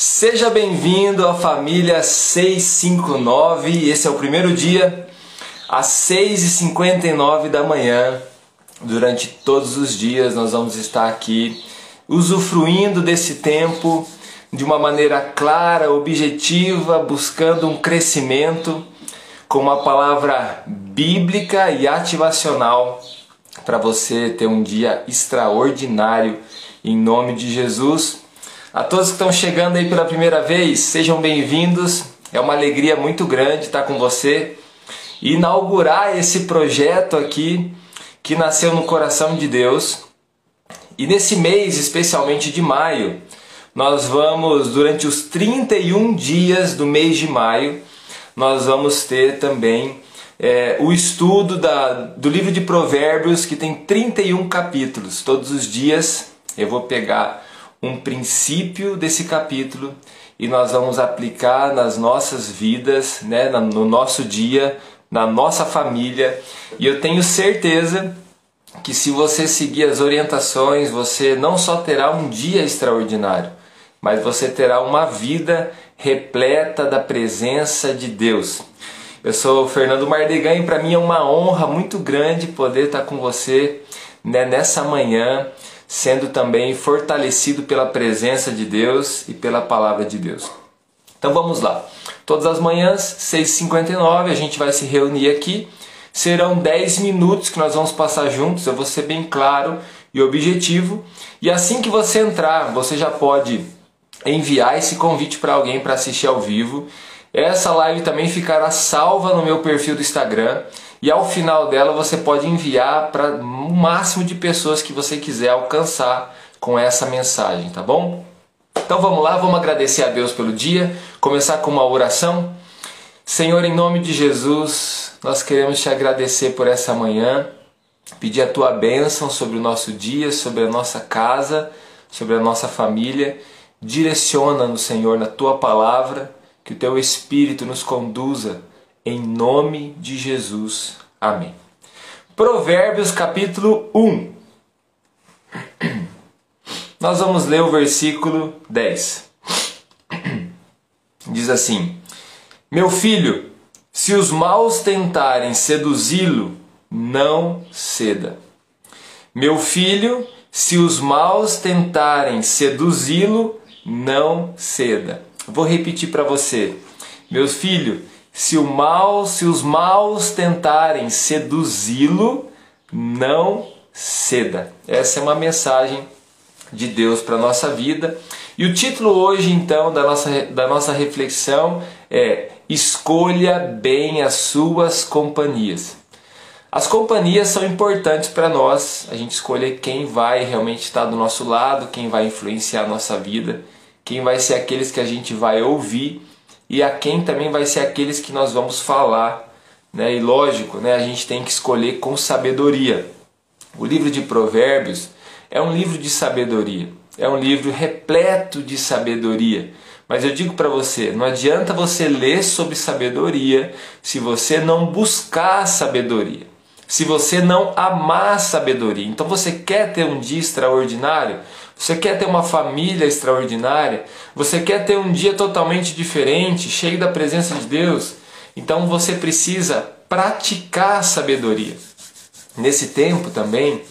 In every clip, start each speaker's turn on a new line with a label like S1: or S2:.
S1: Seja bem-vindo à família 659. Esse é o primeiro dia, às 6h59 da manhã. Durante todos os dias, nós vamos estar aqui usufruindo desse tempo de uma maneira clara, objetiva, buscando um crescimento com uma palavra bíblica e ativacional para você ter um dia extraordinário em nome de Jesus. A todos que estão chegando aí pela primeira vez, sejam bem-vindos. É uma alegria muito grande estar com você e inaugurar esse projeto aqui que nasceu no coração de Deus. E nesse mês, especialmente de maio, nós vamos, durante os 31 dias do mês de maio, nós vamos ter também é, o estudo da, do livro de Provérbios, que tem 31 capítulos. Todos os dias eu vou pegar um princípio desse capítulo e nós vamos aplicar nas nossas vidas, né, no nosso dia, na nossa família. E eu tenho certeza que se você seguir as orientações, você não só terá um dia extraordinário, mas você terá uma vida repleta da presença de Deus. Eu sou o Fernando Mardegan e para mim é uma honra muito grande poder estar com você né, nessa manhã sendo também fortalecido pela presença de Deus e pela palavra de Deus. Então vamos lá. Todas as manhãs, 6h59, a gente vai se reunir aqui. Serão 10 minutos que nós vamos passar juntos, eu vou ser bem claro e objetivo. E assim que você entrar, você já pode enviar esse convite para alguém para assistir ao vivo. Essa live também ficará salva no meu perfil do Instagram e ao final dela você pode enviar para o máximo de pessoas que você quiser alcançar com essa mensagem, tá bom? Então vamos lá, vamos agradecer a Deus pelo dia, começar com uma oração. Senhor, em nome de Jesus, nós queremos te agradecer por essa manhã, pedir a tua bênção sobre o nosso dia, sobre a nossa casa, sobre a nossa família. Direciona-nos, Senhor, na tua palavra, que o teu Espírito nos conduza em nome de Jesus. Amém. Provérbios capítulo 1. Nós vamos ler o versículo 10. Diz assim: Meu filho, se os maus tentarem seduzi-lo, não ceda. Meu filho, se os maus tentarem seduzi-lo, não ceda. Vou repetir para você. Meu filho, se o mal, se os maus tentarem seduzi-lo, não ceda. Essa é uma mensagem de Deus para nossa vida. E o título hoje, então, da nossa, da nossa reflexão é Escolha bem as suas companhias. As companhias são importantes para nós, a gente escolher quem vai realmente estar do nosso lado, quem vai influenciar a nossa vida, quem vai ser aqueles que a gente vai ouvir e a quem também vai ser aqueles que nós vamos falar. Né? E lógico, né, a gente tem que escolher com sabedoria. O livro de Provérbios é um livro de sabedoria, é um livro repleto de sabedoria. Mas eu digo para você, não adianta você ler sobre sabedoria se você não buscar sabedoria, se você não amar sabedoria. Então você quer ter um dia extraordinário? Você quer ter uma família extraordinária? Você quer ter um dia totalmente diferente, cheio da presença de Deus? Então você precisa praticar sabedoria. Nesse tempo também,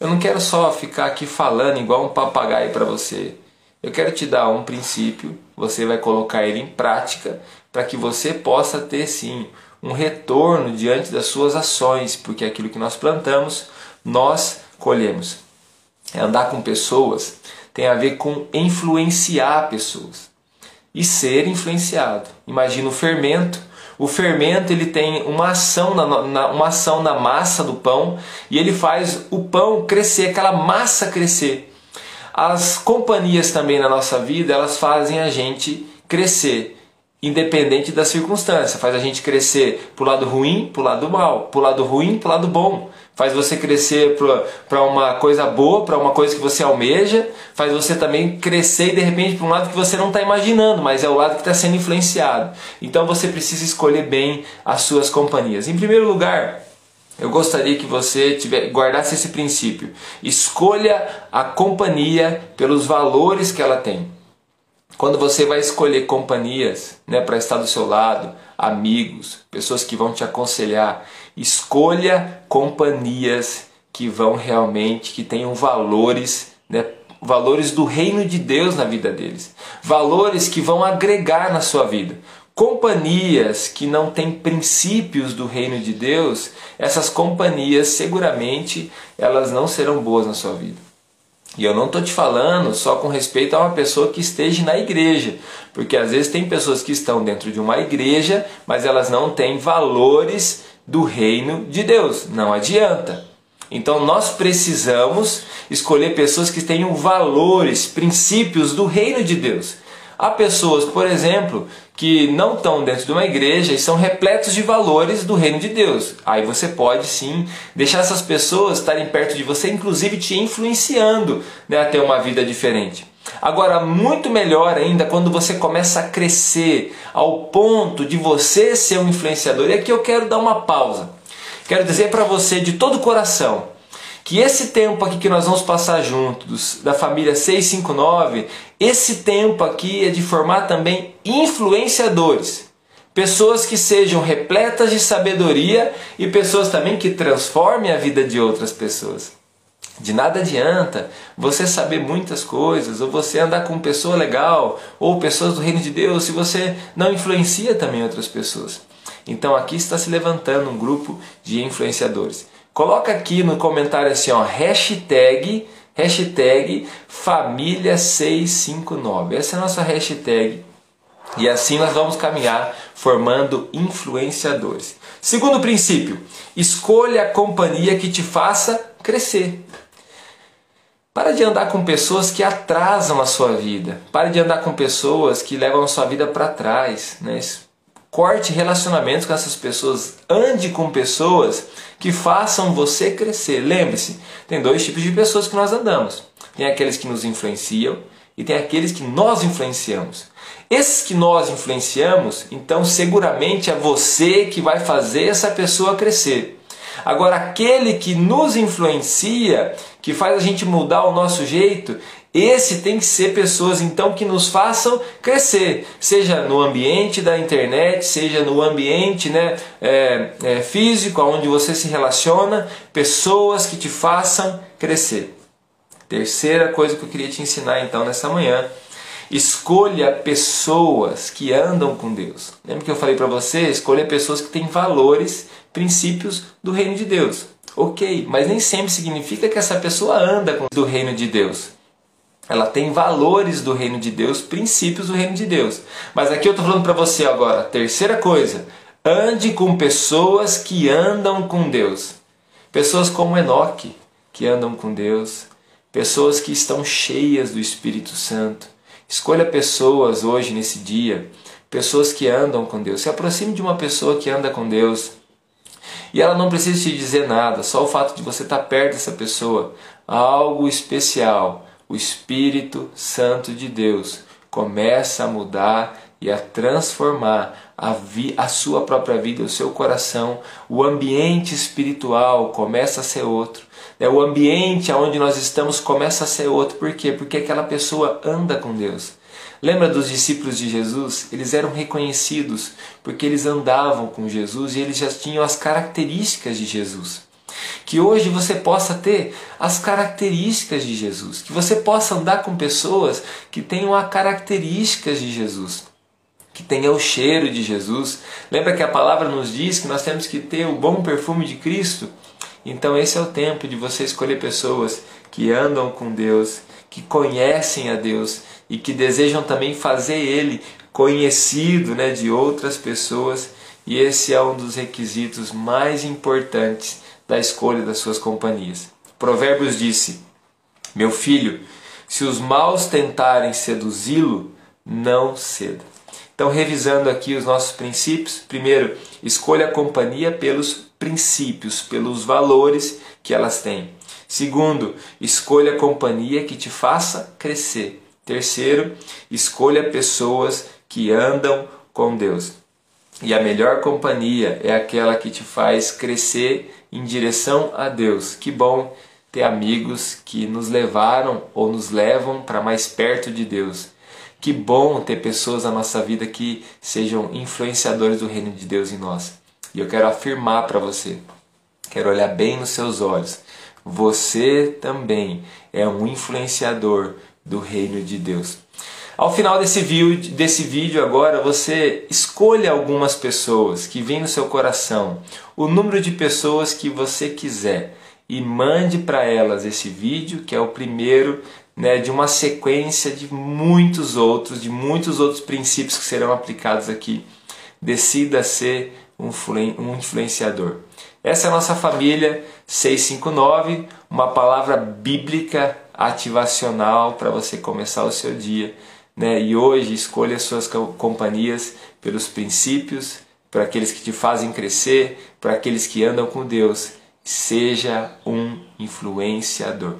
S1: eu não quero só ficar aqui falando igual um papagaio para você. Eu quero te dar um princípio, você vai colocar ele em prática para que você possa ter sim um retorno diante das suas ações, porque aquilo que nós plantamos, nós colhemos. É andar com pessoas tem a ver com influenciar pessoas e ser influenciado. Imagina o fermento. O fermento ele tem uma ação na, na, uma ação na massa do pão e ele faz o pão crescer, aquela massa crescer. As companhias também na nossa vida elas fazem a gente crescer independente da circunstância. Faz a gente crescer para o lado ruim, para o lado mal, para o lado ruim, para o lado bom. Faz você crescer para uma coisa boa, para uma coisa que você almeja. Faz você também crescer e de repente para um lado que você não está imaginando, mas é o lado que está sendo influenciado. Então você precisa escolher bem as suas companhias. Em primeiro lugar, eu gostaria que você tiver, guardasse esse princípio. Escolha a companhia pelos valores que ela tem. quando você vai escolher companhias né, para estar do seu lado, amigos, pessoas que vão te aconselhar, escolha companhias que vão realmente, que tenham valores, né, valores do reino de Deus na vida deles, valores que vão agregar na sua vida. Companhias que não têm princípios do reino de Deus, essas companhias seguramente elas não serão boas na sua vida. E eu não estou te falando só com respeito a uma pessoa que esteja na igreja, porque às vezes tem pessoas que estão dentro de uma igreja, mas elas não têm valores do reino de Deus. Não adianta. Então nós precisamos escolher pessoas que tenham valores, princípios do reino de Deus. Há pessoas, por exemplo, que não estão dentro de uma igreja e são repletos de valores do reino de Deus. Aí você pode sim deixar essas pessoas estarem perto de você, inclusive te influenciando né, a ter uma vida diferente. Agora, muito melhor ainda quando você começa a crescer ao ponto de você ser um influenciador. E aqui eu quero dar uma pausa. Quero dizer para você de todo o coração que esse tempo aqui que nós vamos passar juntos, da família 659, esse tempo aqui é de formar também influenciadores. Pessoas que sejam repletas de sabedoria e pessoas também que transformem a vida de outras pessoas. De nada adianta você saber muitas coisas, ou você andar com pessoa legal, ou pessoas do reino de Deus, se você não influencia também outras pessoas. Então aqui está se levantando um grupo de influenciadores. Coloca aqui no comentário assim, ó, hashtag, hashtag família659. Essa é a nossa hashtag. E assim nós vamos caminhar formando influenciadores. Segundo princípio, escolha a companhia que te faça crescer. Para de andar com pessoas que atrasam a sua vida. Pare de andar com pessoas que levam a sua vida para trás. Né? Corte relacionamentos com essas pessoas. Ande com pessoas que façam você crescer. Lembre-se, tem dois tipos de pessoas que nós andamos. Tem aqueles que nos influenciam e tem aqueles que nós influenciamos. Esses que nós influenciamos, então seguramente é você que vai fazer essa pessoa crescer. Agora, aquele que nos influencia, que faz a gente mudar o nosso jeito, esse tem que ser pessoas então que nos façam crescer, seja no ambiente da internet, seja no ambiente né, é, é, físico, onde você se relaciona, pessoas que te façam crescer. Terceira coisa que eu queria te ensinar então nessa manhã Escolha pessoas que andam com Deus. Lembra que eu falei para você? Escolha pessoas que têm valores, princípios do reino de Deus. Ok, mas nem sempre significa que essa pessoa anda com do reino de Deus. Ela tem valores do reino de Deus, princípios do reino de Deus. Mas aqui eu estou falando para você agora, terceira coisa, ande com pessoas que andam com Deus. Pessoas como Enoque, que andam com Deus. Pessoas que estão cheias do Espírito Santo. Escolha pessoas hoje, nesse dia, pessoas que andam com Deus. Se aproxime de uma pessoa que anda com Deus. E ela não precisa te dizer nada, só o fato de você estar perto dessa pessoa, algo especial o Espírito Santo de Deus começa a mudar e a transformar a, vi, a sua própria vida, o seu coração, o ambiente espiritual começa a ser outro. Né? O ambiente onde nós estamos começa a ser outro. Por quê? Porque aquela pessoa anda com Deus. Lembra dos discípulos de Jesus? Eles eram reconhecidos porque eles andavam com Jesus e eles já tinham as características de Jesus. Que hoje você possa ter as características de Jesus, que você possa andar com pessoas que tenham as características de Jesus, que tenham o cheiro de Jesus. Lembra que a palavra nos diz que nós temos que ter o bom perfume de Cristo? Então esse é o tempo de você escolher pessoas que andam com Deus, que conhecem a Deus e que desejam também fazer Ele conhecido né, de outras pessoas. E esse é um dos requisitos mais importantes da escolha das suas companhias. Provérbios disse: Meu filho, se os maus tentarem seduzi-lo, não ceda. Então, revisando aqui os nossos princípios, primeiro, escolha a companhia pelos princípios, pelos valores que elas têm. Segundo, escolha a companhia que te faça crescer. Terceiro, escolha pessoas que andam com Deus. E a melhor companhia é aquela que te faz crescer em direção a Deus. Que bom ter amigos que nos levaram ou nos levam para mais perto de Deus. Que bom ter pessoas na nossa vida que sejam influenciadores do reino de Deus em nós. E eu quero afirmar para você, quero olhar bem nos seus olhos. Você também é um influenciador do reino de Deus. Ao final desse vídeo, desse vídeo agora, você escolha algumas pessoas que vêm no seu coração, o número de pessoas que você quiser e mande para elas esse vídeo, que é o primeiro né, de uma sequência de muitos outros, de muitos outros princípios que serão aplicados aqui. Decida ser um influenciador. Essa é a nossa família 659, uma palavra bíblica ativacional para você começar o seu dia. Né? E hoje escolha as suas companhias pelos princípios, para aqueles que te fazem crescer, para aqueles que andam com Deus. Seja um influenciador.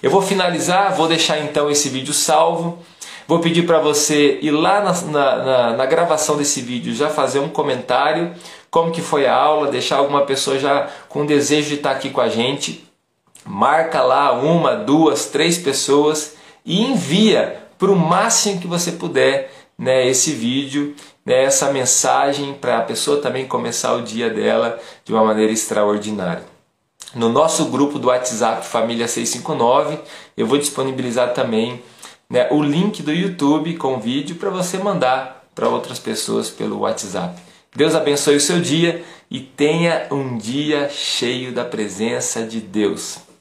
S1: Eu vou finalizar, vou deixar então esse vídeo salvo. Vou pedir para você ir lá na, na, na, gravação desse vídeo já fazer um comentário, como que foi a aula, deixar alguma pessoa já com desejo de estar aqui com a gente. Marca lá uma, duas, três pessoas e envia para o máximo que você puder né, esse vídeo, né, essa mensagem para a pessoa também começar o dia dela de uma maneira extraordinária. No nosso grupo do WhatsApp Família 659, eu vou disponibilizar também né, o link do YouTube com vídeo para você mandar para outras pessoas pelo WhatsApp. Deus abençoe o seu dia e tenha um dia cheio da presença de Deus.